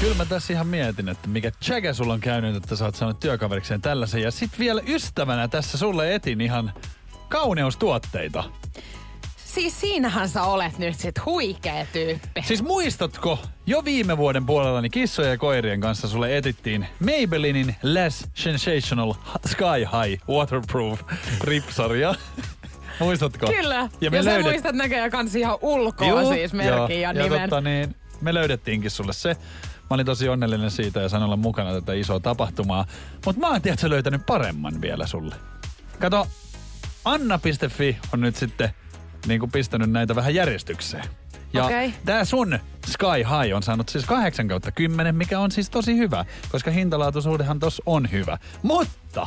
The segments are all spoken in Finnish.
Kyllä mä tässä ihan mietin, että mikä tsäkä sulla on käynyt, että sä oot saanut työkaverikseen tällaisen. Ja sit vielä ystävänä tässä sulle etin ihan kauneustuotteita. Siis siinähän sä olet nyt sit huikea tyyppi. Siis muistatko, jo viime vuoden puolella niin kissojen ja koirien kanssa sulle etittiin Maybellinin Less Sensational Sky High Waterproof ripsaria. Muistatko? Kyllä. Ja, ja sä muistat näköjään kans ihan ulkoa Juu, siis merkin ja, ja nimen. Totta, niin, me löydettiinkin sulle se. Mä olin tosi onnellinen siitä ja sain olla mukana tätä isoa tapahtumaa. Mutta mä oon tiedätkö löytänyt paremman vielä sulle. Kato, Anna.fi on nyt sitten niin kuin pistänyt näitä vähän järjestykseen. Ja Okei. tää sun Sky High on saanut siis 8 kautta 10, mikä on siis tosi hyvä, koska hintalaatuisuudehan tos on hyvä. Mutta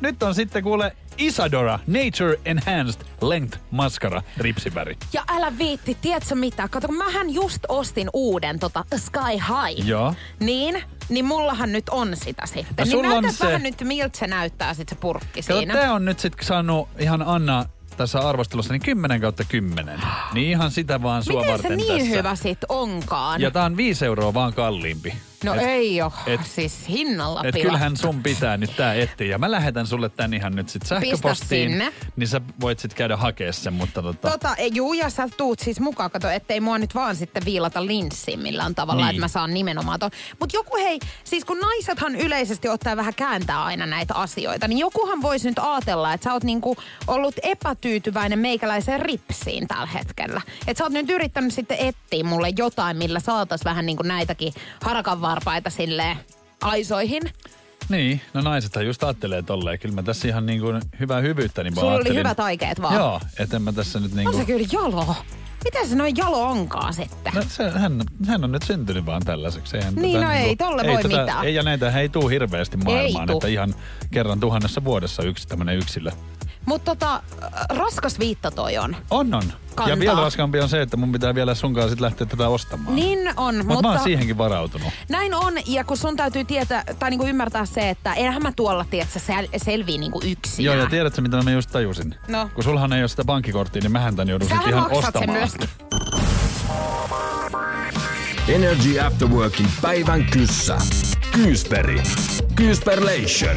nyt on sitten kuule Isadora Nature Enhanced Length Mascara ripsiväri. Ja älä viitti, tiedätkö mitä? Kato, kun mähän just ostin uuden tota Sky High. Joo. Niin, niin mullahan nyt on sitä sitten. No niin on se- vähän nyt, miltä se näyttää sit se purkki Kato, siinä. tää on nyt sit saanut ihan Anna tässä arvostelussa niin 10 kautta 10. Niin ihan sitä vaan sua Miten se varten niin tässä. hyvä sit onkaan? Ja tää on 5 euroa vaan kalliimpi. No Et- ei oo, et- siis hinnalla Et kyllähän sun pitää nyt tää etsiä. Ja mä lähetän sulle tän ihan nyt sit sähköpostiin. sinne. Niin sä voit sit käydä hakea sen, mutta tota... Tota, juu, ja sä tuut siis mukaan, kato, ettei mua nyt vaan sitten viilata linssiin millään tavalla, Niin. että mä saan nimenomaan ton. Mut joku hei, siis kun naisethan yleisesti ottaa vähän kääntää aina näitä asioita, niin jokuhan voisi nyt ajatella, että sä oot niinku ollut epätyytyväinen meikäläiseen ripsiin tällä hetkellä. Että sä oot nyt yrittänyt sitten etsiä mulle jotain, millä saatais vähän niinku näitäkin harakan varpaita silleen aisoihin. Niin, no naisethan just ajattelee tolleen. Kyllä mä tässä ihan niin kuin hyvää hyvyyttäni vaan Sulla oli hyvät aikeet vaan. Joo, et en mä tässä nyt niin On se kuin... kyllä jalo. Miten se noin jalo onkaan sitten? No, se, hän, hän on nyt syntynyt vaan tällaiseksi. Eihän Niin, tätä no ei niinku- tolle voi mitään. Ei, ja näitä ei tuu hirveästi maailmaan, tuu. että ihan kerran tuhannessa vuodessa yksi tämmönen yksilö. Mutta tota, äh, raskas viitta toi on. On, on. Kantaa. Ja vielä raskaampi on se, että mun pitää vielä sunkaan sit lähteä tätä ostamaan. Niin on, Mut mutta mä oon siihenkin varautunut. näin on. Ja kun sun täytyy tietää, tai niinku ymmärtää se, että enhän mä tuolla, tiedätkö, sel- selviä niinku yksin. Joo, ja tiedätkö mitä mä just tajusin? No. Kun sulhan ei ole sitä pankkikorttia, niin mähän tän joudun sit Sähän ihan maksat sen ostamaan. myöskin. Energy After Workin päivän kyssä. Kyysperi. Kyysperlation.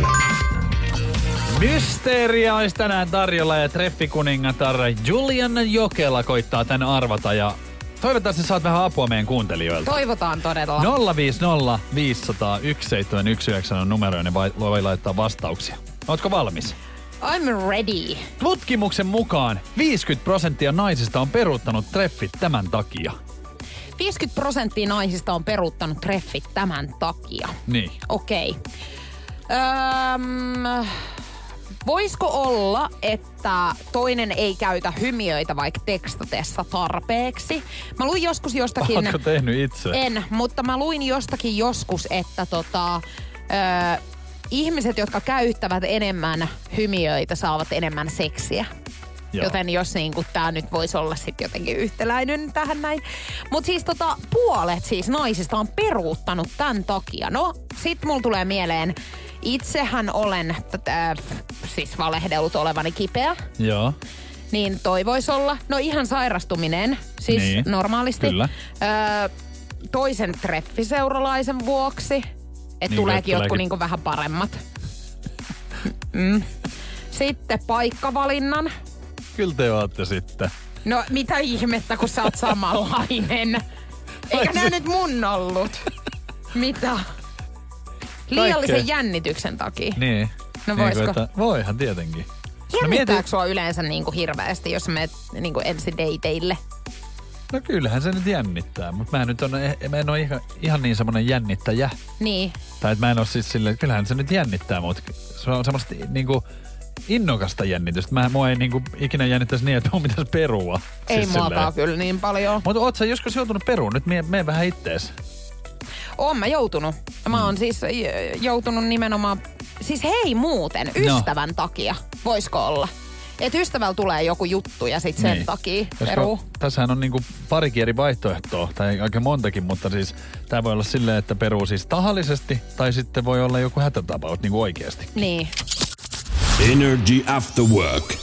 Mysteeria olisi tänään tarjolla ja treffikuningatar Juliana Jokela koittaa tän arvata ja toivottavasti saat vähän apua meidän kuuntelijoilta. Toivotaan todella. 050 500 1719 on numero, niin vai- voi laittaa vastauksia. Ootko valmis? I'm ready. Tutkimuksen mukaan 50 prosenttia naisista on peruuttanut treffit tämän takia. 50 prosenttia naisista on peruuttanut treffit tämän takia. Niin. Okei. Öm, voisiko olla, että toinen ei käytä hymiöitä vaikka tekstatessa tarpeeksi? Mä luin joskus jostakin... Ootko tehnyt itse? En, mutta mä luin jostakin joskus, että tota, ö, ihmiset, jotka käyttävät enemmän hymiöitä, saavat enemmän seksiä. Joo. Joten jos niinku tää nyt voisi olla sitten jotenkin yhtäläinen tähän näin. Mutta siis tota, puolet siis naisista on peruuttanut tämän takia. No, sit mulla tulee mieleen, itsehän olen tätä, siis valehdellut olevani kipeä. Joo. Niin toi voisi olla. No ihan sairastuminen, siis Niin, normaalisti. kyllä. Öö, toisen treffiseuralaisen vuoksi. Että Niin, tuleekin jotkut niinku vähän paremmat. Mm. Sitten paikkavalinnan. Kyllä te ootte sitten. No mitä ihmettä, kun sä oot samanlainen. Eikä nää nyt mun ollut. Mitä? Liiallisen Kaikkea. jännityksen takia. Niin. No Niin voisiko? kuin, että, voihan tietenkin. Jännittääkö sua yleensä niinku hirveästi, jos menet niinku ensideiteille? No kyllähän se nyt jännittää, mutta mä nyt on, mä en ole ihan, ihan niin semmonen jännittäjä. Niin. Tai että mä en ole siis silleen, kyllähän se nyt jännittää, mutta se on semmoista niinku innokasta jännitystä. Mä, mua ei niinku ikinä jännittäisi niin, että mun pitäisi perua. Ei muakaan kyllä niin paljon. Mutta oot sä joskus joutunut peruun? Nyt mene, mene vähän ittees. Oon mä joutunut. Mä oon siis j- joutunut nimenomaan, siis hei muuten, ystävän takia. Voisiko olla? Että ystävällä tulee joku juttu ja sit sen Niin. takia peruu. Tässähän on niinku parikin eri vaihtoehtoa, tai aika montakin, mutta siis tämä voi olla silleen, että peruu siis tahallisesti, tai sitten voi olla joku hätätapaus niinku oikeasti. Niin. Energy After Work.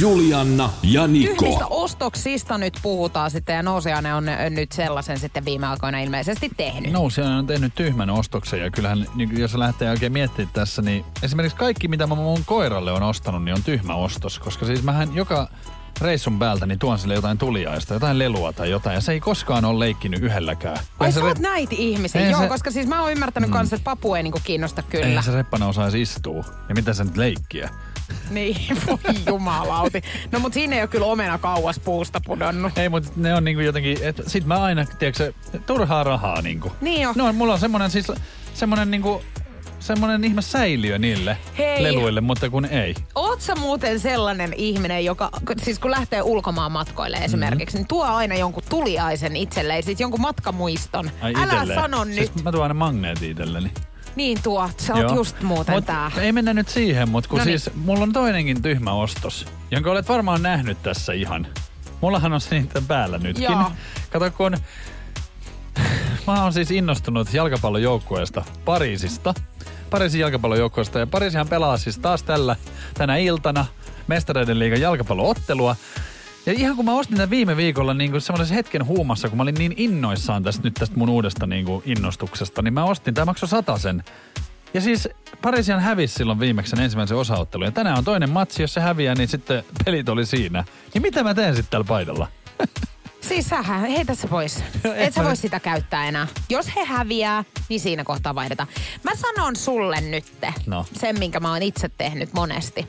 Julianna ja Tyhmistä Niko. ostoksista nyt puhutaan sitten ja Nousiainen on nyt sellaisen sitten viime aikoina ilmeisesti tehnyt. Nousijainen on tehnyt tyhmän ostoksen ja kyllähän niin jos lähtee oikein miettimään tässä, niin esimerkiksi kaikki mitä mä mun koiralle on ostanut, niin on tyhmä ostos. Koska siis mähän joka reissun päältä niin tuon sille jotain tuliaista, jotain lelua tai jotain ja se ei koskaan ole leikkinyt yhdelläkään. Ai sä oot re- näitä ihmisiä, joo, se- koska siis mä oon ymmärtänyt mm. kanssa, että papu ei niinku kiinnosta kyllä. Eihän se reppana osaisi istua. Ja mitä se nyt leikkiä? Niin, voi jumalauti. No mut siinä ei ole kyllä omena kauas puusta pudonnut. Ei, mutta ne on niinku jotenkin, että sit mä aina, tiedätkö se, turhaa rahaa niinku. Niin on. No, mulla on semmonen siis, semmonen niinku, semmonen ihme säiliö niille Hei. leluille, mutta kun ei. Oot sä muuten sellainen ihminen, joka, siis kun lähtee ulkomaan matkoille esimerkiksi, niin tuo aina jonkun tuliaisen itselleen, siis jonkun matkamuiston. Ai Älä itelle. sano nyt. Siis mä tuon aina magneetin itselleni. Niin tuo, sä oot Joo. just muuten Mut tää. Ei mennä nyt siihen, mutta kun Noniin. siis mulla on toinenkin tyhmä ostos, jonka olet varmaan nähnyt tässä ihan. Mullahan on se niiden päällä nytkin. Joo. Kato kun mä oon siis innostunut jalkapallojoukkueesta Pariisista. Pariisin jalkapallojoukkueesta ja Pariisihan pelaa siis taas tällä tänä iltana mestareiden liigan jalkapalloottelua. Ja ihan kun mä ostin tämän viime viikolla niin semmoisessa hetken huumassa, kun mä olin niin innoissaan tästä nyt tästä mun uudesta niin kuin innostuksesta, niin mä ostin, tämä maksoi sen. Ja siis Parisian hävisi silloin viimeksi sen ensimmäisen osaottelun. Ja tänään on toinen matsi, jos se häviää, niin sitten pelit oli siinä. Niin mitä mä teen sitten tällä paidalla? Siis sähän, heitä se pois. Et sä voi sitä käyttää enää. Jos he häviää, niin siinä kohtaa vaihdetaan. Mä sanon sulle nytte, No. sen minkä mä oon itse tehnyt monesti.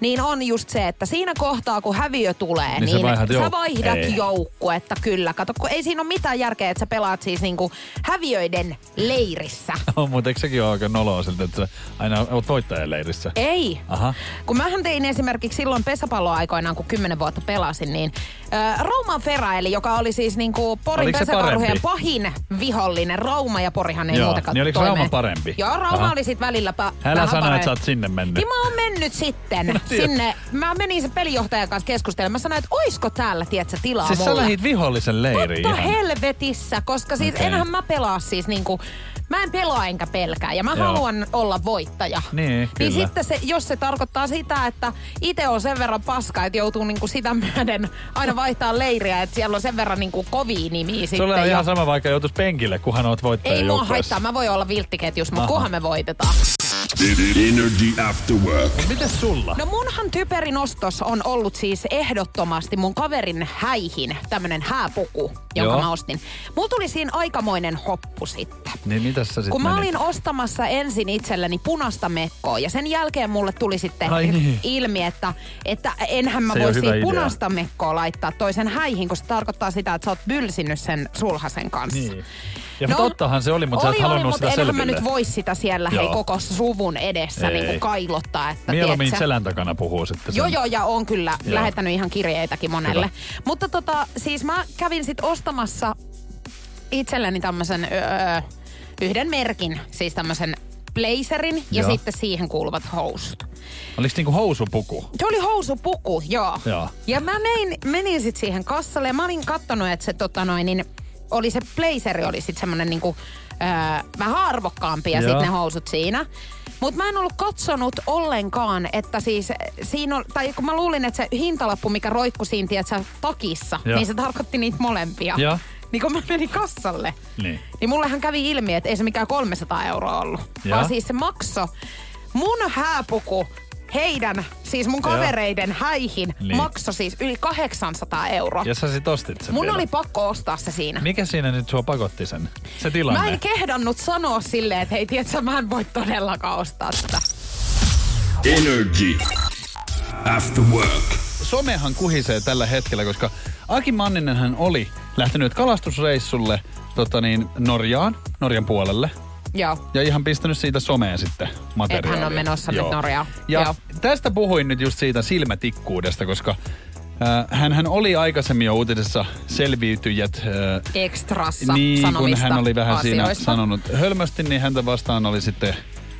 Niin on just se, että siinä kohtaa kun häviö tulee, Niin niin, sä vaihdat sä vaihdat joukkuetta kyllä. Kato, kun ei siinä ole mitään järkeä, että sä pelaat siis niinku häviöiden leirissä. On, mutta eikö sekin ole aika noloa siltä, että sä aina oot voittajan leirissä? Ei. Aha. Kun mähän tein esimerkiksi silloin pesäpalloaikoinaan, kun kymmenen vuotta pelasin, niin äh, Rauman Feraeli, joka oli siis niinku Porin pesäkarhujen pahin vihollinen. Rauma ja Porihan ei Joo, muutenkaan niin oliko toimeen. Rauma parempi? Joo, Rauma Aha. oli sit välillä pa- Älä sano, parempi. että sä oot sinne mennyt. Niin mä oon mennyt sitten tiedät. sinne. Mä menin sen pelijohtajan kanssa keskustelemaan. Mä sanoin, että oisko täällä, tiedätkö, tilaa Siis sä mulle. lähit vihollisen leiriin Totta ihan. helvetissä, koska siis Okei. enhän mä pelaa siis niinku... Mä en pelaa enkä pelkää ja mä Joo. haluan olla voittaja. Niin, Niin kyllä. sitten se, jos se tarkoittaa sitä, että itse on sen verran paska, että joutuu niinku sitä myöden aina vaihtaa leiriä, että siellä on sen verran niinku kovia nimiä sitten. Sulle on ja- ihan sama, vaikka joutuisi penkille, kunhan oot voittajan Ei mua haittaa, mä voin olla vilttiketjus, mutta kunhan me voitetaan. Energy After Work. Mites sulla? No munhan typerin ostos on ollut siis ehdottomasti mun kaverin häihin tämmönen hääpuku, jonka Joo. mä ostin. Mulla tuli siinä aikamoinen hoppu sitten. Niin mitäs sä sit Kun mä menit? olin ostamassa ensin itselleni punasta mekkoa ja sen jälkeen mulle tuli sitten Ai niin. ilmi, että, että enhän mä Se voi idea. punaista mekkoa laittaa toisen häihin, kun se tarkoittaa sitä, että sä oot bylsinyt sen sulhasen kanssa. Niin. Ja no, tottahan se oli, mutta sä oli, et halunnut oli, sitä selville. mä nyt voi sitä siellä hei, Joo. koko suvun edessä Ei. niin kuin kailottaa. Että, Mieluummin tiedätkö? selän takana puhuu sitten. Joo, sen. joo, ja on kyllä Joo. lähettänyt ihan kirjeitäkin monelle. Hyvä. Mutta tota, siis mä kävin sit ostamassa itselleni tämmöisen öö, yhden merkin, siis tämmöisen blazerin ja Joo. sitten siihen kuuluvat housut. Oliko niinku housupuku? Se oli housupuku, joo. Joo. Ja mä menin, menin sitten siihen kassalle ja mä olin kattonut, että se tota noin, niin oli se blazeri oli sitten semmonen niinku, öö, vähän arvokkaampi ja sitten ne housut siinä. Mutta mä en ollut katsonut ollenkaan, että siis siinä on, tai kun mä luulin, että se hintalappu, mikä roikkui siinä, tiedätkö, takissa, Joo. niin se tarkoitti niitä molempia. Joo. Niin kun mä menin kassalle, Niin. niin mullehan kävi ilmi, että ei se mikään 300 euroa ollut. Joo. Vaan siis se makso mun hääpuku heidän, siis mun kavereiden häihin, Niin. makso siis yli 800 euroa. Ja sä sit ostit sen Mun vielä. oli pakko ostaa se siinä. Mikä siinä nyt sua pakotti sen? Se tilanne. Mä en kehdannut sanoa silleen, että hei, tiedätkö, mä en voi todellakaan ostaa sitä. Energy After Work. Somehan kuhisee tällä hetkellä, koska Aki Manninenhän oli lähtenyt kalastusreissulle tota niin, Norjaan, Norjan puolelle. Joo. Ja ihan pistänyt siitä someen sitten materiaalia. Että hän on menossa nyt Norjaan. Ja Joo. tästä puhuin nyt just siitä silmätikkuudesta, koska Hän hän oli aikaisemmin jo uutisessa selviytyjät. äh, Ekstrassa niin, kun hän oli vähän siinä asioista. sanonut hölmösti, niin häntä vastaan oli sitten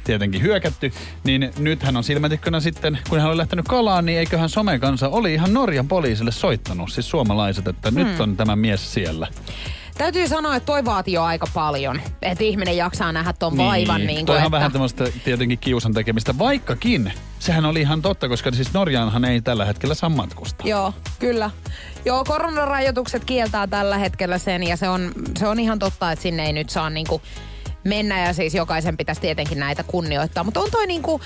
tietenkin hyökätty. Niin nyt hän on silmätikkönä sitten, kun hän oli lähtenyt kalaan, niin eiköhän somekansa oli ihan Norjan poliisille soittanut, siis suomalaiset, että hmm. nyt on tämä mies siellä. Täytyy sanoa, että toi vaatii jo aika paljon, että ihminen jaksaa nähdä ton vaivan. Niin kuin, Toi on että... vähän tämmöistä tietenkin kiusan tekemistä, vaikkakin sehän oli ihan totta, koska siis Norjaanhan ei tällä hetkellä saa matkustaa. Joo, kyllä. Joo, koronarajoitukset kieltää tällä hetkellä sen ja se on, se on ihan totta, että sinne ei nyt saa niinku mennä ja siis jokaisen pitäisi tietenkin näitä kunnioittaa. Mutta on toi niinku,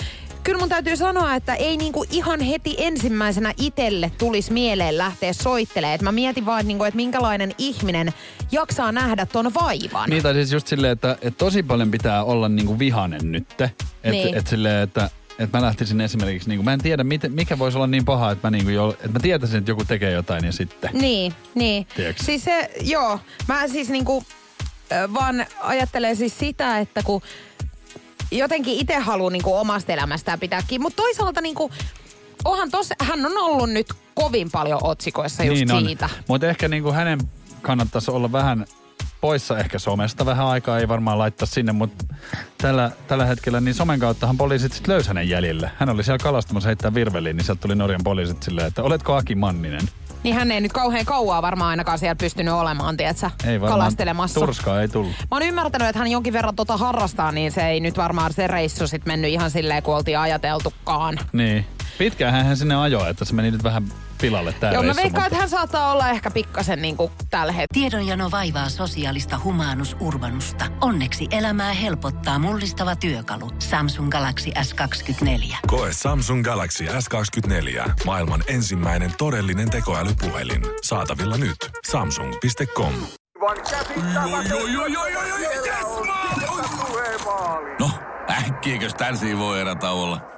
kyllä mun täytyy sanoa, että ei niinku ihan heti ensimmäisenä itelle tulisi mieleen lähteä soittelemaan. Et mä mietin vaan, niinku, että minkälainen ihminen jaksaa nähdä ton vaivan. Niin, tai siis just silleen, että, että tosi paljon pitää olla niinku vihanen nytte. Että Niin. et silleen, että että mä lähtisin esimerkiksi, niin mä en tiedä, miten, mikä voisi olla niin paha, että mä, niinku jo, että mä tietäisin, että joku tekee jotain ja sitten. Niin, niin. Tiedätkö? Siis se, joo. Mä siis niinku ö, vaan ajattelen siis sitä, että kun jotenkin itse haluan niinku omasta elämästään pitääkin, mutta toisaalta niinku, onhan tos, hän on ollut nyt kovin paljon otsikoissa just niin on. siitä. Mutta ehkä niinku hänen kannattaisi olla vähän poissa ehkä somesta vähän aikaa, ei varmaan laittaa sinne, mutta tällä, tällä hetkellä niin somen kauttahan poliisit sitten löysi hänen jäljille. Hän oli siellä kalastamassa heittää virveliin, niin sieltä tuli Norjan poliisit silleen, että oletko Aki Manninen? Niin hän ei nyt kauhean kauaa varmaan ainakaan siellä pystynyt olemaan, tiedätkö, Ei varmaan, kalastelemassa. Turskaa ei tullut. Mä oon ymmärtänyt, että hän jonkin verran tota harrastaa, niin se ei nyt varmaan se reissu sit mennyt ihan silleen, kun oltiin ajateltukaan. Niin. Pitkään hän sinne ajoi, että se meni nyt vähän pilalle tää Joo, mä reissu, veikkaan, mutta- että hän saattaa olla ehkä pikkasen niinku tällä hetkellä. Tiedonjano vaivaa sosiaalista humanus urbanusta. Onneksi elämää helpottaa mullistava työkalu. Samsung Galaxy S24. Koe Samsung Galaxy S24. Maailman ensimmäinen todellinen tekoälypuhelin. Saatavilla nyt. Samsung.com. No, äkkiäkös tän voi? Tule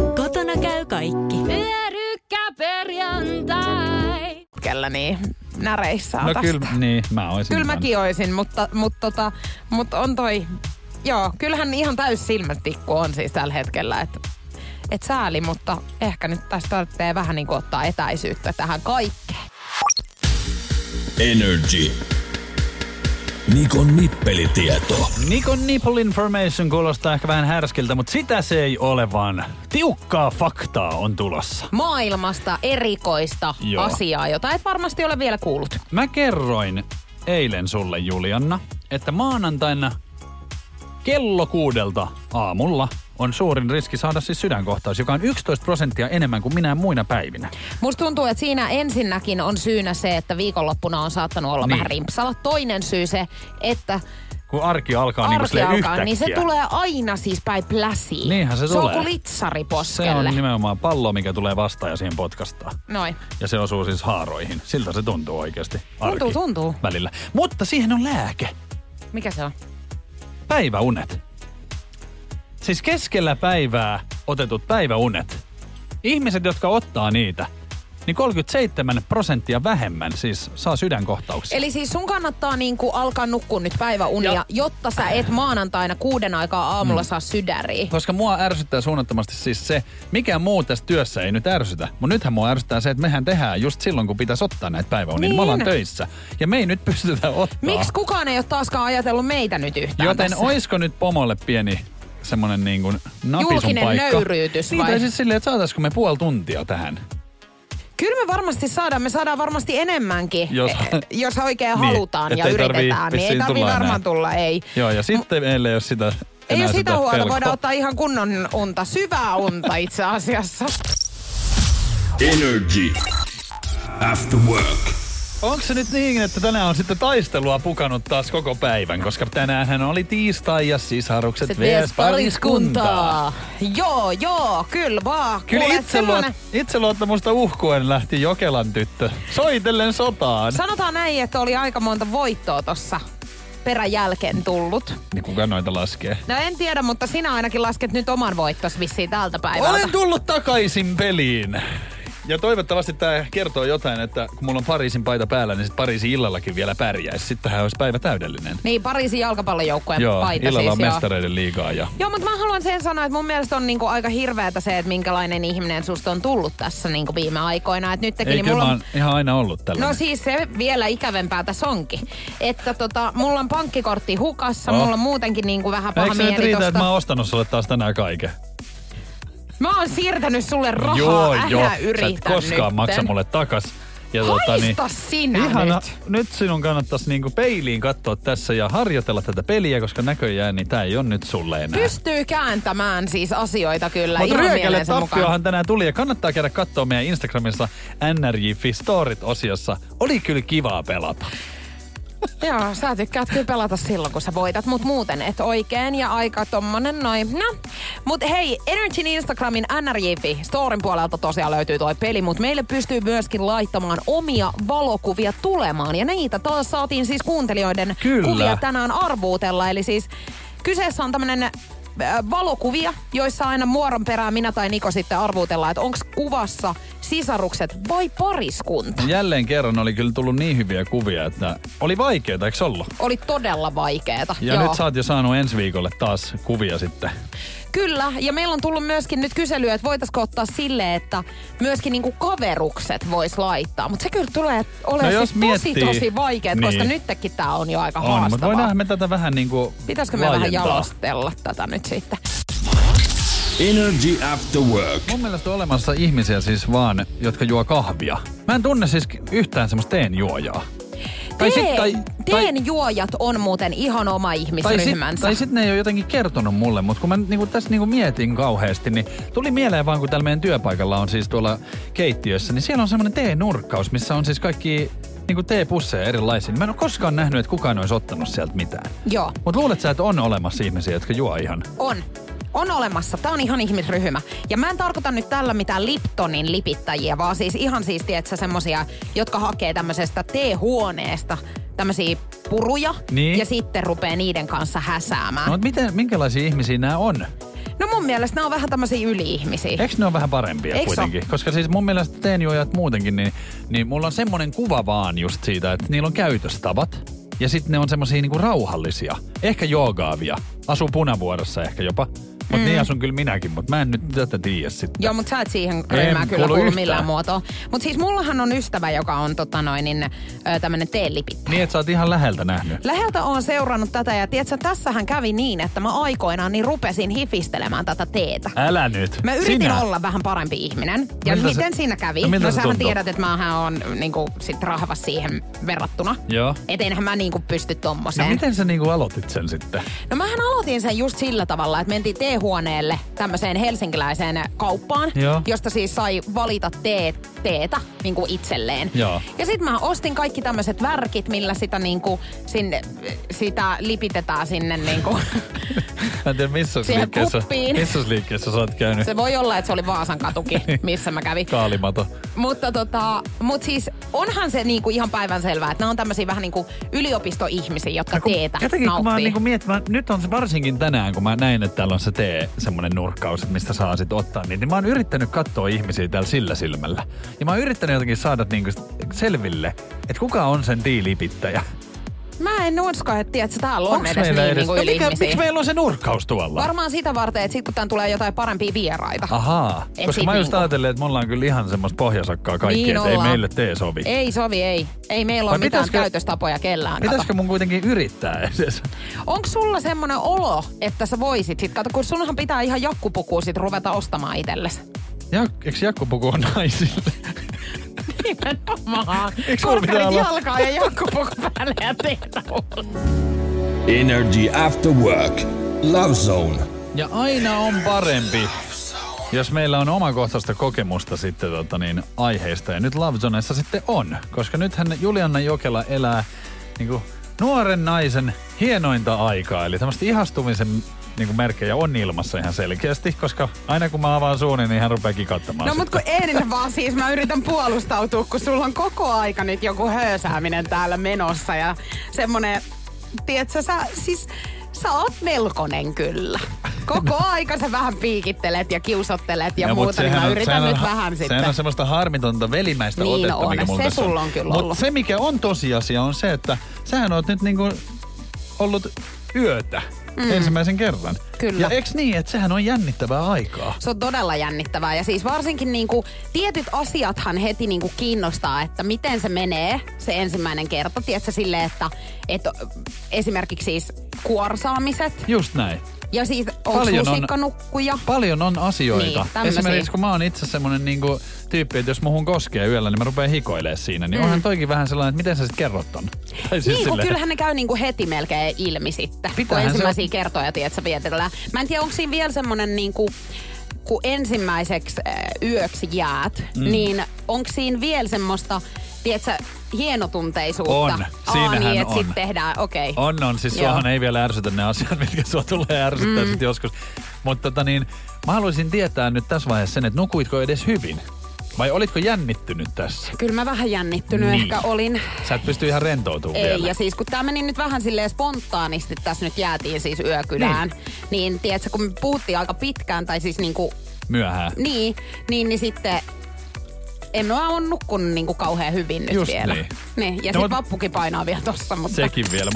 Kotona käy kaikki. Pyörykkäperjantai! hetkellä niin näreissä on No tästä. kyllä, niin, mä oisin Kyllä mäkin oisin, mutta, mutta, tota, mutta on toi... Joo, kyllähän ihan täys silmätikku on siis tällä hetkellä, että et sääli, mutta ehkä nyt tästä tarvitsee vähän niin kuin ottaa etäisyyttä tähän kaikkeen. Energy. Nikon nippelitieto. Nikon nipple information kuulostaa ehkä vähän härskiltä, mutta sitä se ei ole, vaan tiukkaa faktaa on tulossa. Maailmasta erikoista Joo. asiaa, jota et varmasti ole vielä kuullut. Mä kerroin eilen sulle, Julianna, että maanantaina kello kuudelta aamulla on suurin riski saada siis sydänkohtaus, joka on 11 prosenttia enemmän kuin minä muina päivinä. Musta tuntuu, että siinä ensinnäkin on syynä se, että viikonloppuna on saattanut olla Niin. vähän rimpsalla. Toinen syy se, että Kun arki alkaa niin kuin arki silleen alkaa, yhtäkkiä. niin se tulee aina siis päin pläsiin. Niinhän se Se on tulee. kuin litsari Se poskelle. on nimenomaan pallo, mikä tulee vastaan ja siihen potkastaa. Noin. Ja se osuu siis haaroihin. Siltä se tuntuu oikeasti. Arki Tuntuu, tuntuu. Välillä. Mutta siihen on lääke. Mikä se on? Päiväunet. Siis keskellä päivää otetut päiväunet. Ihmiset, jotka ottaa niitä, niin 37 prosenttia vähemmän siis saa sydänkohtauksia. Eli siis sun kannattaa niinku alkaa nukkua nyt päiväunia, Ja- jotta sä et maanantaina kuuden aikaa aamulla mm. saa sydäriä. Koska mua ärsyttää suunnattomasti siis se, mikä muu tässä työssä ei nyt ärsytä. Mutta nythän mua ärsyttää se, että mehän tehdään just silloin, kun pitäisi ottaa näitä päiväunia. Niin. Me ollaan Niin. töissä. Ja me ei nyt pystytä ottaa. Miksi kukaan ei ole taaskaan ajatellut meitä nyt yhtään Joten tässä? oisko nyt pomolle pieni semmonen niin kuin napisun Julkinen paikka? nöyryytys niin, vai? tai siis silleen, että saataisiko me puoli tuntia tähän. Kyllä me varmasti saadaan, me saadaan varmasti enemmänkin, Jos- jos, jos oikein Niin, halutaan ja yritetään. Niin ei tulla varmaan enää. tulla, ei. Joo, ja sitten meillä ei ole sitä Ei ole sitä huolta, pelkoa. voidaan ottaa ihan kunnon unta, syvää unta itse asiassa. Energy. After work. Onko se nyt niin, että tänään on sitten taistelua pukannut taas koko päivän? Koska tänään oli tiistai ja sisarukset Se vs. pariskuntaa. Joo, joo, kyllä vaan. Kyllä itseluot, itseluottamusta uhkuen lähti Jokelan tyttö soitellen sotaan. Sanotaan näin, että oli aika monta voittoa tossa peräjälkeen tullut. Niin kuka noita laskee? No en tiedä, mutta sinä ainakin lasket nyt oman voittos vissiin tältä päivältä. Olen tullut takaisin peliin. Ja toivottavasti tämä kertoo jotain, että kun mulla on Pariisin paita päällä, niin sit Pariisin illallakin vielä pärjäisi. Sittenhän olisi päivä täydellinen. Niin, Pariisin jalkapallojoukkueen Joo, paita illalla siis. on joo. mestareiden liigaa ja Joo, mutta mä haluan sen sanoa, että mun mielestä on niinku aika hirveätä se, että minkälainen ihminen susta on tullut tässä niinku viime aikoina. Et nytkin, ei niin kyllä mulla on... ihan aina ollut tällainen. No siis se vielä ikävempää tässä onkin. Että tota, mulla on pankkikortti hukassa, Oh. mulla on muutenkin niinku vähän paha Eikö nyt mieli riitä, tosta. että mä oon ostanut sulle taas tänään kaiken? Mä oon siirtänyt sulle rahaa, joo, älä joo. Sä yritä et koskaan nytten. maksa mulle takas. Ja tota Haista sinä ihana, nyt. nyt sinun kannattaisi niinku peiliin katsoa tässä ja harjoitella tätä peliä, koska näköjään niin tää ei ole nyt sulle enää. Pystyy kääntämään siis asioita kyllä Mutta ihan ryökälle tappiohan tänään tuli ja kannattaa käydä katsoa meidän Instagramissa NRJ Storit-osiossa. Oli kyllä kivaa pelata. Joo, sä tykkäät kyllä pelata silloin, kun sä voitat, mut muuten et oikein ja aika tommonen noin. No, mut hei, Energyn Instagramin NRJFi Storin puolelta tosiaan löytyy toi peli, mut meille pystyy myöskin laittamaan omia valokuvia tulemaan. Ja niitä taas saatiin siis kuuntelijoiden Kyllä. kuvia tänään arvuutella. Eli siis kyseessä on tämmönen valokuvia, joissa aina muoron perään minä tai Niko sitten arvuutellaan, että onko kuvassa sisarukset vai pariskunta. Jälleen kerran oli kyllä tullut niin hyviä kuvia, että oli vaikeaa, eikö ollut? Oli todella vaikeeta. Ja nyt sä oot jo saanut ensi viikolle taas kuvia sitten. Kyllä, ja meillä on tullut myöskin nyt kyselyä, että voitaisiko ottaa sille, että myöskin niinku kaverukset vois laittaa. Mutta se kyllä tulee olemaan No tosi miettii, tosi vaikeet, niin. koska nytkin tää on jo aika On, mutta haastavaa. voidaan me tätä vähän niinku Pitäisikö me vähän jalostella tätä nyt sitten? Energy After Work. Mun mielestä on olemassa ihmisiä siis vaan, jotka juo kahvia. Mä en tunne siis yhtään semmoista teenjuojaa. Tai Teen, sit- tai- teen juojat on muuten ihan oma Tai ihmisryhmänsä. tai sit ne ei ole jotenkin kertonut mulle, mutta kun mä niinku tässä niinku mietin kauheasti, niin tuli mieleen vaan, kun täällä meidän työpaikalla on siis tuolla keittiössä, niin siellä on semmoinen teenurkkaus, missä on siis kaikki niinku teepusseja erilaisia. Mä en ole koskaan nähnyt, että kukaan olisi ottanut sieltä mitään. Joo, Mutta luulet sä, että on olemassa ihmisiä, jotka juo ihan? on. On olemassa. Tämä on ihan ihmisryhmä. Ja mä en tarkoita nyt tällä mitään Liptonin lipittäjiä, vaan siis ihan siis, tiedätkö, semmosia, jotka hakee tämmöisestä teehuoneesta tämmöisiä puruja Niin. ja sitten rupeaa niiden kanssa häsäämään. No, miten, minkälaisia ihmisiä nämä on? No mun mielestä nämä on vähän tämmöisiä yli-ihmisiä. Eikö ne ole vähän parempia Eiks kuitenkin? Koska siis mun mielestä teenjuojat muutenkin, niin, niin mulla on semmoinen kuva vaan just siitä, että niillä on käytöstavat. Ja sitten ne on semmosia niinku rauhallisia. Ehkä joogaavia. Asuu punavuorossa ehkä jopa. Mutta mm. niin asun kyllä minäkin, mutta mä en nyt tätä tiedä sitten. Joo, mutta sä et siihen ryhmään kyllä kuulu kuulu millään muotoa. Mutta siis mullahan on ystävä, joka on tota noin, niin, tämmöinen teelipittäjä. Niin, että sä oot ihan läheltä nähnyt. Läheltä on seurannut tätä ja tiedätkö, tässähän kävi niin, että mä aikoinaan niin rupesin hifistelemään tätä teetä. Älä nyt. Mä yritin Sinä. olla vähän parempi ihminen. Ja Miltä se- miten siinä kävi? No miltä no se sähän tiedät, että mähän on niinku, sit rahvas siihen verrattuna. Joo. Et enhän mä niinku pysty No tommoseen. miten sä niinku aloitit sen sitten? No mähän aloitin sen just sillä tavalla, että mentiin teehuoneelle tämmöiseen helsinkiläiseen kauppaan, Joo. josta siis sai valita teet, teetä niin kuin itselleen. Joo. Ja sitten mä ostin kaikki tämmöiset värkit, millä sitä, niin kuin, sinne, sitä lipitetään sinne niin kuin, Mä en tiedä, missä liikkeessä, missä liikkeessä sä oot käynyt. Se voi olla, että se oli Vaasan katuki, missä mä kävin. Kaalimato. Mutta tota, mut siis onhan se niinku ihan päivänselvää, että nämä on tämmöisiä vähän niinku yliopistoihmisiä, jotka kun, teetä jotenkin kun mä oon nauttii. niinku miettimään, nyt on se varsinkin tänään, kun mä näin, että täällä on se tee, semmonen nurkkaus, että mistä saa sit ottaa niitä, niin mä oon yrittänyt katsoa ihmisiä täällä sillä silmällä. Ja mä oon yrittänyt jotenkin saada niinku selville, että kuka on sen diilipittäjä. Mä en usko, että tiedät, täällä on Onks edes niin edes? niinku no mikä, miksi meillä on se nurkkaus tuolla? Varmaan sitä varten, että sit kun tän tulee jotain parempia vieraita. Ahaa, Et koska mä just niinku- ajattelin, että me ollaan kyllä ihan semmoista pohjasakkaa kaikki, Niin että ei meille tee sovi. Ei sovi, ei. Ei meillä Vai ole mitään pitäisikö- käytöstapoja kellään. Pitäisikö mun kuitenkin yrittää edes? Onko sulla semmoinen olo, että sä voisit sit, kato, kun sunhan pitää ihan jakkupukua sit ruveta ostamaan itsellesi. Ja, eikö jakkupuku on naisille? Nimenomaan. Eikö sulla pitää Korkkarit olla- jalkaa ja jakkupuku päälle ja teetä Energy After Work. Love Zone. Ja aina on parempi. jos meillä on omakohtaista kokemusta sitten tota niin, aiheesta, ja nyt Lovezonessa sitten on, koska nythän Julianna Jokela elää niin kuin, nuoren naisen hienointa aikaa, eli tämmöistä ihastumisen niin kuin merkkejä on ilmassa ihan selkeästi, koska aina kun mä avaan suuni, niin hän rupeaa kikattamaan No mut kun en vaan siis, mä yritän puolustautua, kun sulla on koko aika nyt joku höösääminen täällä menossa ja semmonen, tiedätkö, sä siis, sä oot melkoinen kyllä. Koko aika sä vähän piikittelet ja kiusottelet ja, ja muuta, niin mä yritän nyt on, vähän sitten. Sehän on semmoista harmitonta velimäistä Niin otetta, on, mikä se tässä sulla on kyllä Mut ollut. se, mikä on tosiasia, on se, että sähän oot nyt niinku ollut yötä mm. ensimmäisen kerran. Kyllä. Ja eks niin, että sehän on jännittävää aikaa. Se on todella jännittävää ja siis varsinkin niinku, tietyt asiathan heti niinku kiinnostaa, että miten se menee se ensimmäinen kerta. Tiedätkö silleen, että, että esimerkiksi siis kuorsaamiset Just näin. ja siis onko Paljon on- lusikkanukkuja. Paljon on asioita. Niin, tämmösiä. Esimerkiksi kun mä oon itse semmonen niinku tyyppi, että jos muhun koskee yöllä, niin mä rupean hikoilee siinä. Niin mm. onhan toikin vähän sellainen, että miten sä sit kerrot ton? Tai siis Niin, kun silleen- kyllähän ne käy niinku heti melkein ilmi sitten, Pitäähän kun se ensimmäisiä kertoja, tiedätkö, Mä en tiedä, onko siinä vielä semmonen niinku, kun ensimmäiseksi äh, yöksi jäät, mm. niin onko siinä vielä semmoista, tiedätkö, hienotunteisuutta? On, Aa, siinähän niin, että on. sit tehdään, okei. Okay. On, on. Siis Joo. suohan ei vielä ärsytä ne asiat, mitkä sua tulee ärsyttää mm. sitten joskus. Mutta tota niin, mä haluaisin tietää nyt tässä vaiheessa sen, että nukuitko edes hyvin? Vai olitko jännittynyt tässä? Kyllä mä vähän jännittynyt Niin. ehkä olin. Sä et pysty ihan rentoutumaan Ei, vielä. ja siis kun tämä meni nyt vähän silleen spontaanisti, tässä nyt jäätiin siis yökylään, niin, niin tiedätkö, kun me puhuttiin aika pitkään, tai siis niinku Myöhään. Niin, niin, niin sitten en mä ole nukkunut niin kuin kauhean hyvin nyt Just vielä. niin. niin. Ja No, no, sit vappukin painaa vielä tossa, mutta... Sekin vielä.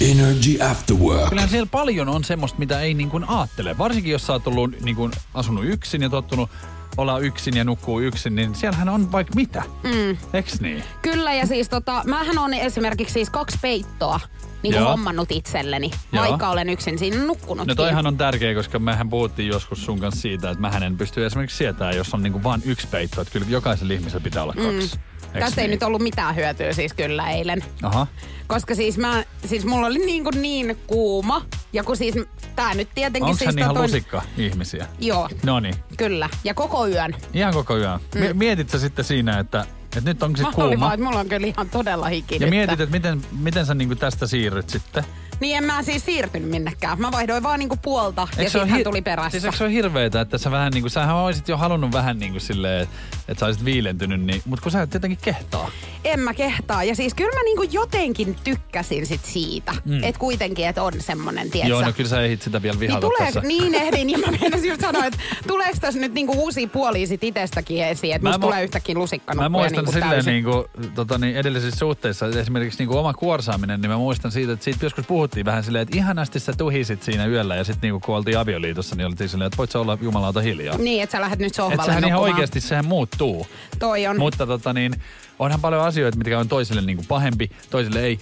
Energy After Work. Kyllähän siellä paljon on semmoista, mitä ei niin kuin aattele. Varsinkin jos sä oot ollut niin kuin asunut yksin ja tottunut olla yksin ja nukkuu yksin, niin siellähän on vaikka mitä. Mm. Eks niin? Kyllä, ja siis tota, mähän on esimerkiksi siis kaksi peittoa niin Joo. hommannut itselleni, Joo. vaikka olen yksin siinä nukkunut. No toihan on tärkeä, koska mehän puhuttiin joskus sun kanssa siitä, että mä en pysty esimerkiksi sietämään, jos on niin kuin vain yksi peitto. Että kyllä jokaisella ihmisellä pitää olla kaksi. Eks. Tästä ei niin? nyt ollut mitään hyötyä siis kyllä eilen. Aha. Koska siis mä, siis mulla oli niin, kuin niin kuuma. Ja kun siis tää nyt tietenkin Onko siis ihan toi- lusikka ihmisiä? Joo, No niin. kyllä. Ja koko yön. Ihan koko yön. Mm. Mietit sä sitten siinä, että, että nyt onko Mä sit olin kuuma? vaan, mulla on kyllä ihan todella hiki Ja mietit, että miten, miten sä niinku tästä siirryt sitten? Niin en mä siis siirtynyt minnekään. Mä vaihdoin vaan niinku puolta ja se sitten hän hir- tuli perässä. Siis eikö se ole hirveetä, että sä vähän niinku, sähän olisit jo halunnut vähän niinku silleen, että sä olisit viilentynyt, niin, mutta kun sä et jotenkin kehtaa. En mä kehtaa. Ja siis kyllä mä niinku jotenkin tykkäsin sit siitä. Mm. Että kuitenkin, että on semmonen, tietsä. Joo, no kyllä sä ehdit sitä vielä niin, vihata tulee, tässä. niin ehdin, ja mä meinasin just sanoa, että tuleeko tässä nyt niinku uusia puolia sit itestäkin esiin, että musta mu- tulee yhtäkkiä lusikkanukkuja Mä muistan niinku silleen täysin. niinku, tota, niin edellisissä suhteissa, esimerkiksi niinku oma kuorsaaminen, niin mä muistan siitä, että siitä joskus puhuttiin vähän silleen, että ihanasti sä tuhisit siinä yöllä ja sitten niinku, kun oltiin avioliitossa, niin oltiin silleen, että voit sä olla jumalauta hiljaa. Niin, että sä lähdet nyt Että sohvalle sehän ihan oikeasti, sehän muuttuu. Toi on. Mutta tota niin, onhan paljon asioita, mitkä on toiselle niin kuin pahempi, toiselle ei.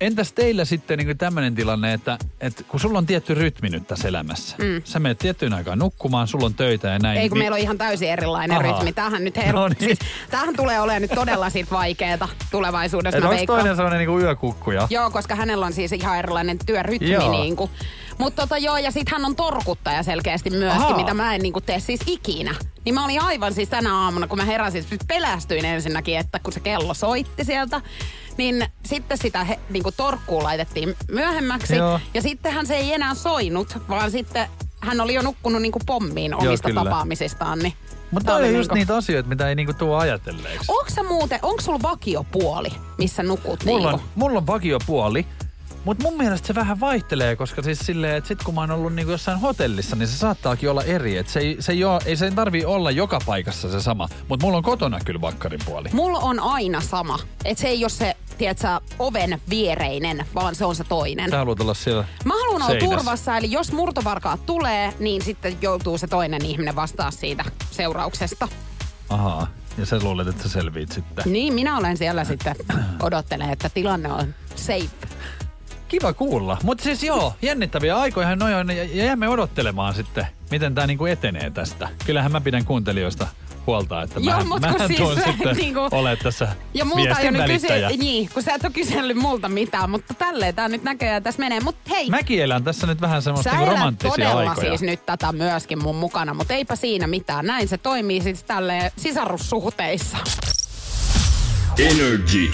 Entäs teillä sitten niin tämmöinen tilanne, että, että kun sulla on tietty rytmi nyt tässä elämässä. Mm. Sä menet tiettyyn aikaan nukkumaan, sulla on töitä ja näin. Ei, kun niin, meillä on ihan täysin erilainen Ahaa. rytmi. Tämähän nyt her... No niin. siis, tämähän tulee olemaan nyt todella sit vaikeeta tulevaisuudessa, onko toinen sellainen niin kuin yökukkuja? Joo, koska hänellä on siis ihan erilainen työrytmi. Joo. Niinku. Mutta tota joo, ja sit hän on torkuttaja selkeästi myöskin, Ahaa. mitä mä en niinku tee siis ikinä. Niin mä olin aivan siis tänä aamuna, kun mä heräsin, siis pelästyin ensinnäkin, että kun se kello soitti sieltä, niin sitten sitä he, niinku torkkuun laitettiin myöhemmäksi. Joo. Ja sittenhän se ei enää soinut, vaan sitten hän oli jo nukkunut niinku pommiin omista kyllä. tapaamisistaan. Niin Mutta oli on just niinku- niitä asioita, mitä ei niinku tuo ajatelleeksi. Onko sä muuten, onko sulla vakiopuoli, missä nukut Mulla on, niinku? mulla on vakiopuoli, mutta mun mielestä se vähän vaihtelee, koska siis silleen, että sit kun mä oon ollut niinku jossain hotellissa, niin se saattaakin olla eri. Et se ei, se ei, oo, ei sen tarvii olla joka paikassa se sama, mutta mulla on kotona kyllä vakkarin puoli. Mulla on aina sama. Että se ei ole se, tiedätkö, oven viereinen, vaan se on se toinen. Sä haluat olla siellä Mä haluan olla seinässä. turvassa, eli jos murtovarkaat tulee, niin sitten joutuu se toinen ihminen vastaa siitä seurauksesta. Ahaa, ja sä luulet, että sä selviit sitten. Niin, minä olen siellä sitten odottelen, että tilanne on safe. Kiva kuulla. Mutta siis joo, jännittäviä aikoja noin on, ja ja jäämme odottelemaan sitten, miten tämä niinku etenee tästä. Kyllähän mä pidän kuuntelijoista huolta, että Joo, mä, mut mä kun siis tuon se, sitten niinku- olet tässä Ja multa ei ole kysy, niin, kun sä et ole kysellyt multa mitään, mutta tälleen tää nyt näköjään tässä menee. Mutta hei, Mäkin elän tässä nyt vähän semmoista sä niinku romanttisia todella aikoja. siis nyt tätä myöskin mun mukana, mutta eipä siinä mitään. Näin se toimii siis tälleen sisarussuhteissa. Energy.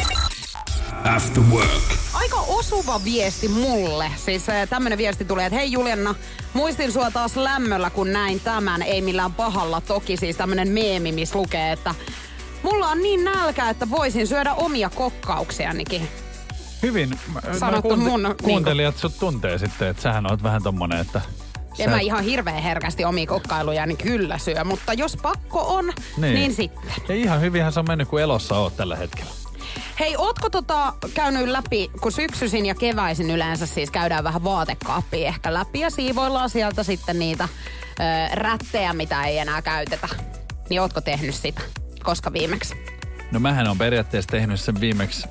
After work. Aika osuva viesti mulle. Siis tämmönen viesti tulee, että hei Julianna, muistin sua taas lämmöllä, kun näin tämän. Ei millään pahalla toki, siis tämmönen meemi, missä lukee, että Mulla on niin nälkä, että voisin syödä omia kokkauksianikin. Hyvin. Sanottu mun, niinku- Kuuntelijat sut tuntee sitten, että sähän oot vähän tommonen, että... En sä- mä ihan hirveän herkästi omia kokkailuja, niin kyllä syö. Mutta jos pakko on, niin, niin sitten. Ja ihan hyvinhän se on mennyt, kun elossa oot tällä hetkellä. Hei, ootko tota käynyt läpi, kun syksyisin ja keväisin yleensä siis käydään vähän vaatekaappia ehkä läpi ja siivoillaan sieltä sitten niitä ö, rättejä, mitä ei enää käytetä. Niin ootko tehnyt sitä? Koska viimeksi, No mähän on periaatteessa tehnyt sen viimeksi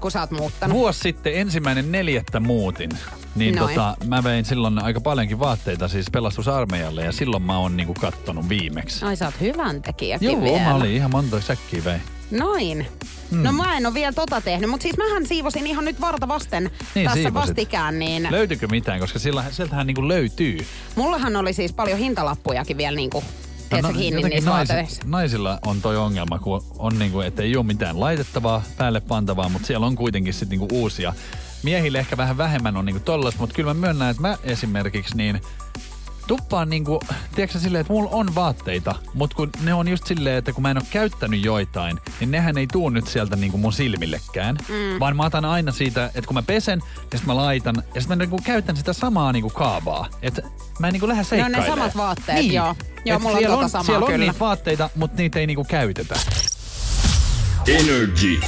kun sä oot muuttanut? vuosi sitten ensimmäinen neljättä muutin. Niin Noin. tota, mä vein silloin aika paljonkin vaatteita siis pelastusarmeijalle ja silloin mä oon niinku kattonut viimeksi. Ai sä oot hyvän tekijäkin Joo, vielä. mä olin ihan monta säkkiä vein. Noin. Hmm. No mä en ole vielä tota tehnyt, mutta siis mähän siivosin ihan nyt varta vasten Niin, tässä siivosit. vastikään, niin Löytyykö mitään, koska sillä, sieltähän niinku löytyy. mullahan oli siis paljon hintalappujakin vielä niinku, tiedätkö, kiinni No, jotenkin niissä nais, vaateissa. naisilla on toi ongelma, kun on niinku, että ei ole mitään laitettavaa, päälle pantavaa, mutta siellä on kuitenkin sit niinku uusia. Miehille ehkä vähän vähemmän on niinku tollas, mutta kyllä mä myönnän, että mä esimerkiksi niin tuppaan niinku, tiedätkö silleen, että mulla on vaatteita, mutta kun ne on just silleen, että kun mä en ole käyttänyt joitain, niin nehän ei tuu nyt sieltä niinku mun silmillekään. Mm. Vaan mä otan aina siitä, että kun mä pesen, ja sitten mä laitan, ja sitten mä niinku käytän sitä samaa niinku kaavaa. Että mä en niinku lähde Ne on seikkailemaan. ne samat vaatteet, niin. joo. Joo, Et mulla on siellä tota samaa Siellä on kyllä. niitä vaatteita, mutta niitä ei niinku käytetä. Energy.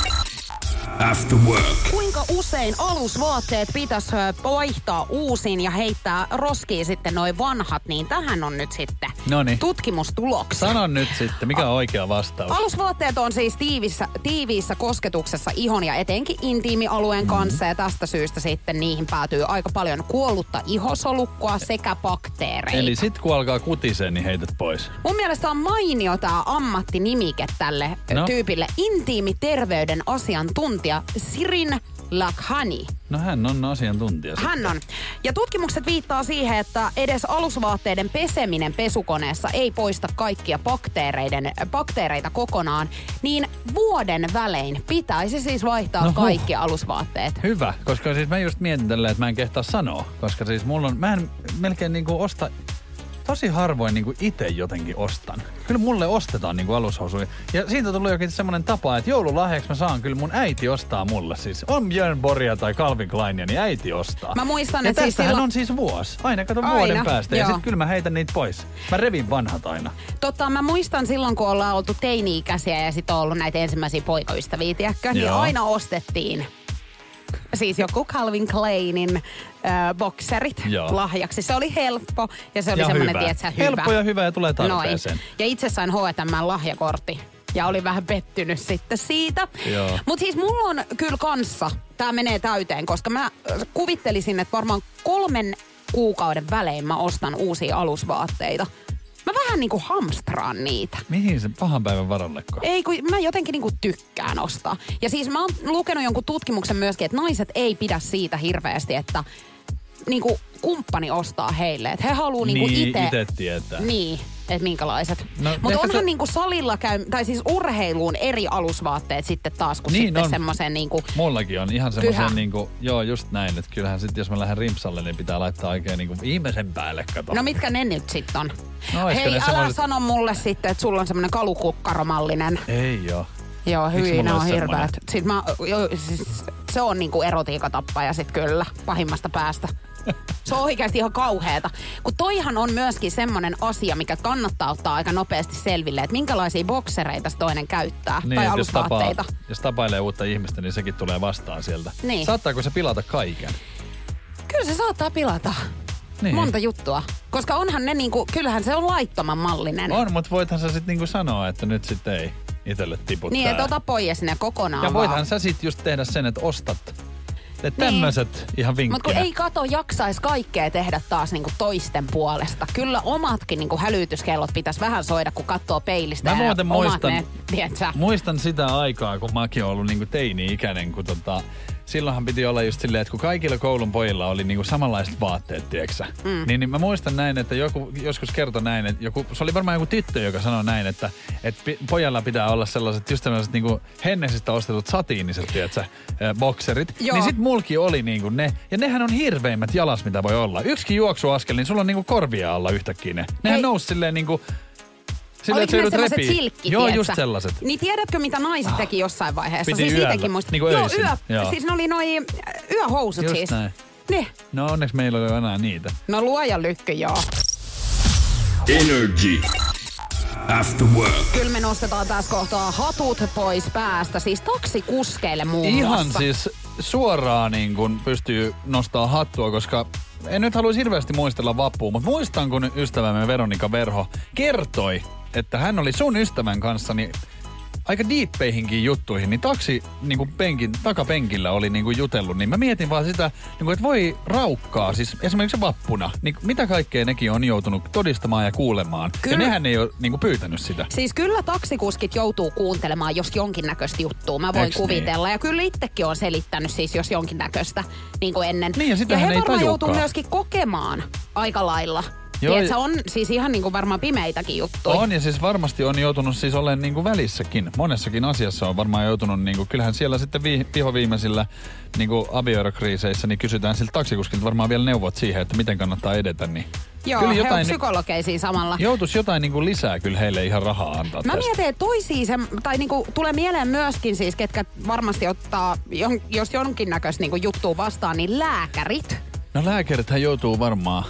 After work. Kuinka usein alusvaatteet pitäisi vaihtaa uusiin ja heittää roskiin sitten noin vanhat, niin tähän on nyt sitten Noniin. tutkimustuloksia. Sano nyt sitten, mikä on oikea vastaus? Alusvaatteet on siis tiivissä, tiiviissä kosketuksessa ihon ja etenkin intiimialueen Mhm. kanssa ja tästä syystä sitten niihin päätyy aika paljon kuollutta ihosolukkoa sekä bakteereita. Eli sit kun alkaa kutisee, niin heität pois. Mun mielestä on mainio tämä ammattinimike tälle No. no. tyypille. Intiimiterveyden asiantuntija Sirin Lakhani. No hän on asiantuntija. sitten. Hän on. Ja tutkimukset viittaa siihen, että edes alusvaatteiden peseminen pesukoneessa ei poista kaikkia bakteereiden, bakteereita kokonaan, niin vuoden välein pitäisi siis vaihtaa No no huh. kaikki alusvaatteet. Hyvä, koska siis mä just mietin tälleen, että mä en kehtaa sanoa. Koska siis mulla on, mä en melkein niinku osta, tosi harvoin niinku itse jotenkin ostan. Kyllä mulle ostetaan niinku alushousuja. Ja siitä tuli jokin semmoinen tapa, että joululahjaksi mä saan kyllä mun äiti ostaa mulle. Siis on Björn Borgia tai Calvin Kleinia, niin äiti ostaa. Mä muistan, ja että siis silloin- on siis vuosi. Aina kato Aina, vuoden päästä. Ja joo. sit kyllä mä heitän niitä pois. Mä revin vanhat aina. Totta, mä muistan silloin, kun ollaan oltu teini-ikäisiä ja sitten on ollut näitä ensimmäisiä poikaystäviä, tiedätkö? Niin aina ostettiin siis joku Calvin Kleinin äh, bokserit Joo. lahjaksi. Se oli helppo ja se oli Ja semmoinen, hyvä. tiedätkö, hyvä. Helppo ja hyvä ja tulee tarpeeseen. Noin. Ja itse sain H&M lahjakortti. Ja oli vähän pettynyt sitten siitä. Mutta siis mulla on kyllä kanssa, tämä menee täyteen, koska mä kuvittelisin, että varmaan kolmen kuukauden välein mä ostan uusia alusvaatteita. Mä vähän niinku hamstraan niitä. Mihin se pahan päivän varalleko? Ei, kun mä jotenkin niinku tykkään ostaa. Ja siis mä oon lukenut jonkun tutkimuksen myöskin, että naiset ei pidä siitä hirveästi, että niinku kumppani ostaa heille. Että he haluaa niinku Niin, itse... ite tietää. Niin, että minkälaiset. No, Mutta onhan se- niinku salilla käy, tai siis urheiluun eri alusvaatteet sitten taas, kuin Niin sitten semmoisen niinku... Mullakin on ihan semmoisen niinku, joo just näin, että kyllähän sit jos mä lähden rimpsalle, niin pitää laittaa oikein niinku viimeisen päälle, kato. No mitkä ne nyt sitten on? No, Hei, älä semmoiset- sano mulle sitten, että sulla on semmoinen kalukukkaromallinen. Ei joo. Joo, hyvin on hirveät. Sit mä, jo, siis, se on niinku erotiikatappaja sit kyllä, pahimmasta päästä. Se on oikeasti ihan kauheeta. Kun toihan on myöskin semmoinen asia, mikä kannattaa ottaa aika nopeasti selville, että minkälaisia boksereita se toinen käyttää. Niin, tai jos, tapaa, jos tapailee uutta ihmistä, niin sekin tulee vastaan sieltä. Niin. Saattaako se pilata kaiken? Kyllä se saattaa pilata. Niin. Monta juttua. Koska onhan ne niinku, kyllähän se on laittoman mallinen. On, mutta voithan sä sitten niinku sanoa, että nyt sitten ei itelle tiputtaa. Niin, että ota pois ne kokonaan ja voithan vaan. sä sitten just tehdä sen, että ostat Että tämmöiset ihan Mutta kun vinkkinä. ei kato jaksais kaikkea tehdä taas niinku toisten puolesta. Kyllä omatkin niinku hälytyskellot pitäisi vähän soida, kun katsoo peilistä. Mä muuten muistan- Ne? Muistan sitä aikaa, kun mäkin olen ollut niinku teini-ikäinen, kun tota, silloinhan piti olla just silleen, että kun kaikilla koulun pojilla oli niinku samanlaiset vaatteet, tieksä. Mm. Niin, niin mä muistan näin, että joku joskus kertoi näin, että joku, se oli varmaan joku tyttö, joka sanoi näin, että, että pojalla pitää olla sellaiset just sellaiset niinku Hennesistä ostetut satiiniset, tiedätkö, äh, bokserit. Joo. Niin sit mulki oli niinku ne, ja nehän on hirveimmät jalas, mitä voi olla. Yksikin juoksuaskel, niin sulla on niinku korvia alla yhtäkkiä ne. Nehän Hei. nousi silleen niinku, silleen, Oliko ne sellaiset repii. silkki, Joo, tiedätkö? just sellaiset. Niin tiedätkö, mitä naiset teki jossain vaiheessa? Piti siis yöllä, siitäkin muistan. niinku Joo, öisin. yö. Joo. Siis ne oli noi yöhousut Just siis. näin. Ne. No onneksi meillä ei ole enää niitä. No luoja lykky, joo. Energy. After work. Kyllä me nostetaan tässä kohtaa hatut pois päästä, siis taksikuskeille muun Ihan muassa. siis suoraan niin kun pystyy nostaa hattua, koska en nyt haluaisi hirveästi muistella vappua, mutta muistan kun ystävämme Veronika Verho kertoi, että hän oli sun ystävän kanssa niin aika diippeihinkin juttuihin, niin taksi niin kuin penkin, takapenkillä oli niin kuin jutellut, niin mä mietin vaan sitä, niin kuin, että voi raukkaa, siis esimerkiksi vappuna, niin mitä kaikkea nekin on joutunut todistamaan ja kuulemaan. Kyllä. Ja nehän ei ole niin kuin pyytänyt sitä. Siis kyllä taksikuskit joutuu kuuntelemaan jos jonkinnäköistä juttua, mä voin Eiks kuvitella. Ja kyllä itsekin on selittänyt siis jos jonkinnäköistä niin kuin ennen. Niin, ja ja he ei varmaan joutuu myöskin kokemaan aika lailla. Joo, Tiedätkö, on siis ihan niin kuin varmaan pimeitäkin juttuja. On ja siis varmasti on joutunut siis olemaan niin kuin välissäkin. Monessakin asiassa on varmaan joutunut, niin kuin, kyllähän siellä sitten vi, vihoviimeisillä niin kuin avioerokriiseissä, niin kysytään siltä taksikuskilta varmaan vielä neuvot siihen, että miten kannattaa edetä. Niin Joo, kyllä he on jotain, psykologeisia samalla. joutuisi jotain niin kuin lisää kyllä heille ihan rahaa antaa Mä tästä. mietin, että toisia se, tai niinku, tulee mieleen myöskin siis, ketkä varmasti ottaa, jos jonkinnäköistä niinku juttua vastaan, niin lääkärit. No lääkärithän joutuu varmaan.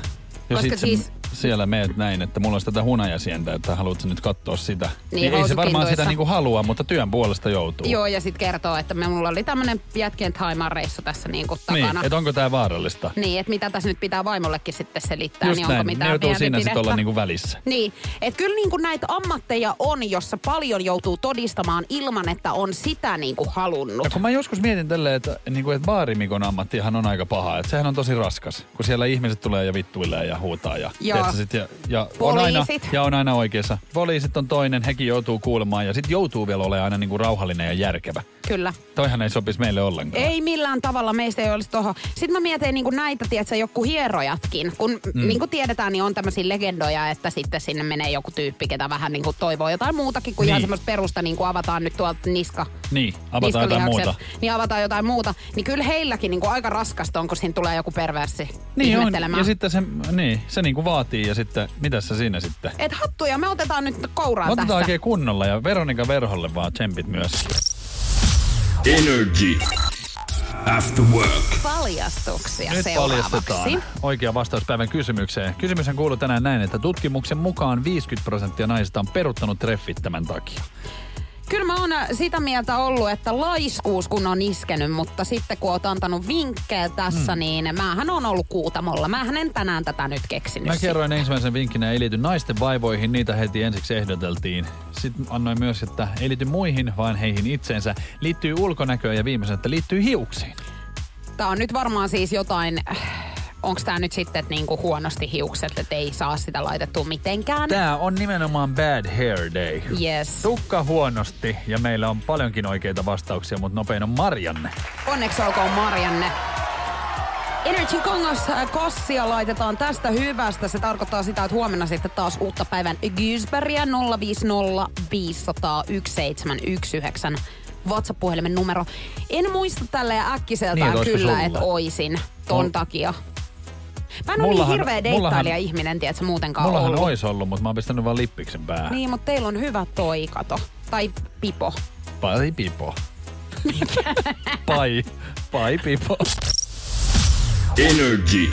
Koska siis- siellä meet näin, että mulla olisi tätä hunajasientä, että haluatko nyt katsoa sitä. Niin, ei se varmaan sitä niin kuin halua, mutta työn puolesta joutuu. Joo, ja sitten kertoo, että me, mulla oli tämmönen jätkien Thaimaan reissu tässä niinku niin, takana. että onko tämä vaarallista? Niin, että mitä tässä nyt pitää vaimollekin sitten selittää, Just niin onko näin, ne mitään joutuu siinä sitten olla niin kuin välissä. Niin, että kyllä niin kuin näitä ammatteja on, jossa paljon joutuu todistamaan ilman, että on sitä niin kuin halunnut. Ja kun mä joskus mietin tälleen, että, niin kuin, että baarimikon ammattihan on aika paha. Että sehän on tosi raskas, kun siellä ihmiset tulee ja vittuilee ja huutaa. Ja, Joo. Tiedätkö, sit, ja, ja, on aina, ja on aina oikeassa. Poliisit on toinen, hekin joutuu kuulemaan ja sitten joutuu vielä olemaan aina niin kuin rauhallinen ja järkevä. Kyllä. Toihan ei sopisi meille ollenkaan. Ei millään tavalla meistä ei olisi toho. Sitten mä mietin niin kuin näitä, tiedätkö, joku hierojatkin. Kun mm. niin kuin tiedetään, niin on tämmöisiä legendoja, että sitten sinne menee joku tyyppi, ketä vähän niin kuin toivoo jotain muutakin kuin niin. ihan semmoista perusta, niin kuin avataan nyt tuolta niska. Niin, avataan jotain muuta. Niin avataan jotain muuta. Niin kyllä heilläkin niin kuin aika raskasta on, kun siinä tulee joku perverssi Niin on, ja sitten se, niin, se niin kuin vaatii ja sitten, mitä se siinä sitten? Et hattuja me otetaan nyt kouraan Otetaan tässä. oikein kunnolla ja Veronika Verholle vaan tsempit myös. Energy. After work. Paljastuksia Nyt seuraavaksi. paljastetaan oikea vastaus päivän kysymykseen. Kysymyshän kuuluu tänään näin, että tutkimuksen mukaan 50 prosenttia naisista on peruttanut treffit tämän takia. Kyllä mä oon sitä mieltä ollut, että laiskuus kun on iskenyt, mutta sitten kun oot antanut vinkkejä tässä, hmm. niin mähän on ollut kuutamolla. Mähän en tänään tätä nyt keksinyt. Mä kerroin ensimmäisen vinkkinä, ei liity naisten vaivoihin, niitä heti ensiksi ehdoteltiin. Sitten annoin myös, että ei liity muihin, vaan heihin itseensä. Liittyy ulkonäköön ja viimeisen, että liittyy hiuksiin. Tää on nyt varmaan siis jotain... Onko tämä nyt sitten että niinku huonosti hiukset, että ei saa sitä laitettua mitenkään? Tää on nimenomaan bad hair day. Yes. Tukka huonosti ja meillä on paljonkin oikeita vastauksia, mutta nopein on Marjanne. Onneksi olkoon Marianne. Energy Kongos äh, kassia laitetaan tästä hyvästä. Se tarkoittaa sitä, että huomenna sitten taas uutta päivän Gysbergia 050 500 1719 WhatsApp-puhelimen numero. En muista tälleen äkkiseltään Niin, kyllä, että oisin ton Mul- takia. Mä en ole niin Mullahan- hirveä mullahan- deittailija-ihminen, tiedätkö, muutenkaan Mullahan ollut. ois ollut, mutta mä oon pistänyt vaan lippiksen päähän. Niin, mutta teillä on hyvä toi, kato. Tai pipo. Pai pipo. pai, pai pipo. Energy.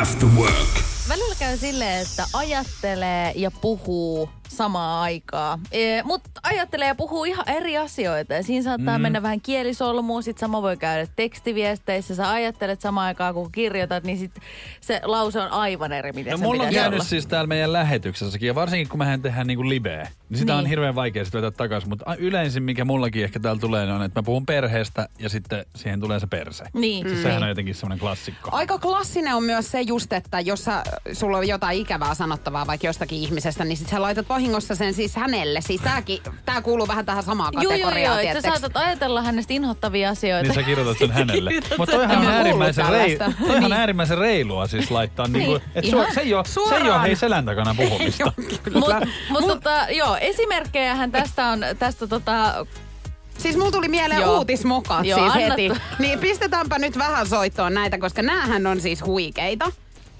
After work. Välillä käy silleen, että ajattelee ja puhuu samaa aikaa. E, Mutta ajattelee ja puhuu ihan eri asioita. Ja siinä saattaa mm. mennä vähän kielisolmuun. Sitten sama voi käydä tekstiviesteissä. Sä ajattelet samaan aikaan, kun kirjoitat, niin sit se lause on aivan eri, miten No se mulla on käynyt olla. siis täällä meidän lähetyksessäkin, ja varsinkin kun mehän tehdään niinku liveä, niin sitä niin. on hirveän vaikea sitten vetää takaisin. Mutta yleisin, mikä mullakin ehkä täällä tulee, niin on, että mä puhun perheestä ja sitten siihen tulee se perse. Niin. Siis sehän on jotenkin semmoinen klassikko. Aika klassinen on myös se just, että jos sä, sulla on jotain ikävää sanottavaa vaikka jostakin ihmisestä, niin sit sä laitat vahingossa sen siis hänelle. Siis tääkin, tää kuuluu vähän tähän samaan Joo, joo, kategoriaan, joo. Että sä saatat ajatella hänestä inhottavia asioita. Niin sä kirjoitat sen hänelle. Mutta toihan on, äärimmäisen, rei, toihan on Niin. äärimmäisen reilua siis laittaa. Niin. Niin Niin. et Ihan su, se, ei ole, se ei ole hei selän takana puhumista. Mutta mut, tota, joo, esimerkkejähän tästä on, tästä tota, Siis mulla tuli mieleen Joo. uutismokat Joo, siis heti. Niin pistetäänpä nyt vähän soittoon näitä, koska näähän on siis huikeita.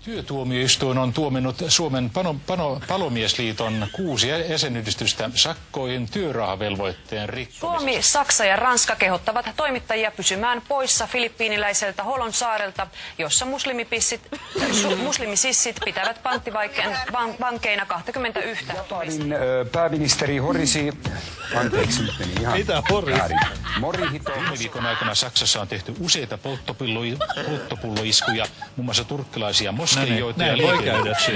Työtuomioistuin on tuominnut Suomen pano, pano, palomiesliiton kuusi jäsenyhdistystä sakkoihin työrahavelvoitteen rikkomisesta. Suomi, Saksa ja Ranska kehottavat toimittajia pysymään poissa filippiiniläiseltä Holon saarelta, jossa muslimipissit, su, muslimisissit pitävät panttivankeina van, vankeina 21 turista. Pääministeri Horisi, anteeksi nyt meni ihan Mitä Horisi? Morihito. Viime viikon aikana Saksassa on tehty useita polttopullo- polttopulloiskuja, muun muassa turkkilaisia moskeijoita ja näin voi käydä liikelaitoksia.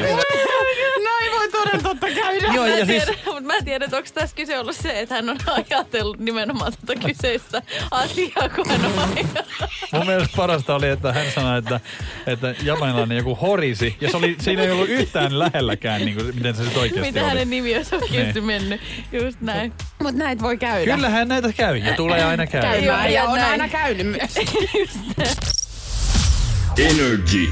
Näin voi toden totta käydä. Joo, ja siis tiedän, mutta mä en tiedä, että onko tässä kyse ollut se, että hän on ajatellut nimenomaan tätä kyseistä asiaa, kun hän on mun mielestä parasta oli, että hän sanoi, että, että japanilainen joku horisi. Ja se oli, siinä ei ollut yhtään lähelläkään, niin kuin, miten se sitten oikeasti Mitä oli. hänen nimi olisi oikeasti mennyt. Just näin. Mut näitä voi käydä. Kyllähän näitä käy ja tulee aina käy. Käymään Joo, ja ja on näin. aina käynyt myös. Energy.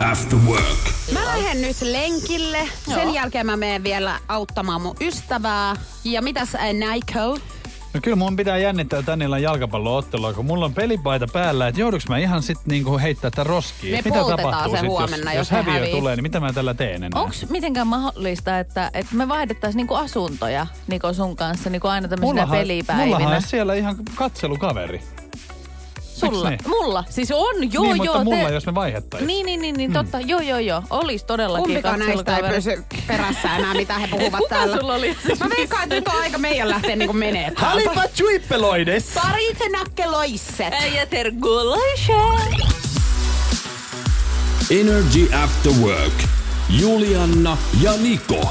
After work. Mä lähden nyt lenkille. Sen Joo. jälkeen mä menen vielä auttamaan mun ystävää. Ja mitäs äh, Naiko? No kyllä mun pitää jännittää tän illan jalkapalloottelua, kun mulla on pelipaita päällä, että jouduks mä ihan sit niinku heittää tän roskiin? Me mitä tapahtuu se sit, huomenna, jos, jos häviö hävii. tulee, niin mitä mä tällä teen enää? Onko mitenkään mahdollista, että, että me vaihdettaisiin niinku asuntoja Niko sun kanssa niinku aina tämmöisenä mullahan, pelipäivinä? mullahan on siellä ihan katselukaveri. Sulla? niin? Mulla? Siis on, joo niin, joo. mutta mulla, te- jos me vaihdettaisiin. Niin, niin, niin, niin totta. Joo, joo, joo. Olis todellakin Kumpikaan näistä ei pysy perässä enää, mitä he puhuvat Kuka täällä. sulla oli Mä veikkaan, että nyt on aika meidän lähteä niinku menee täältä. Halipa chuippeloides! Parit nakkeloisset. Äijä tergulaisen. Energy After Work. Julianna ja Niko.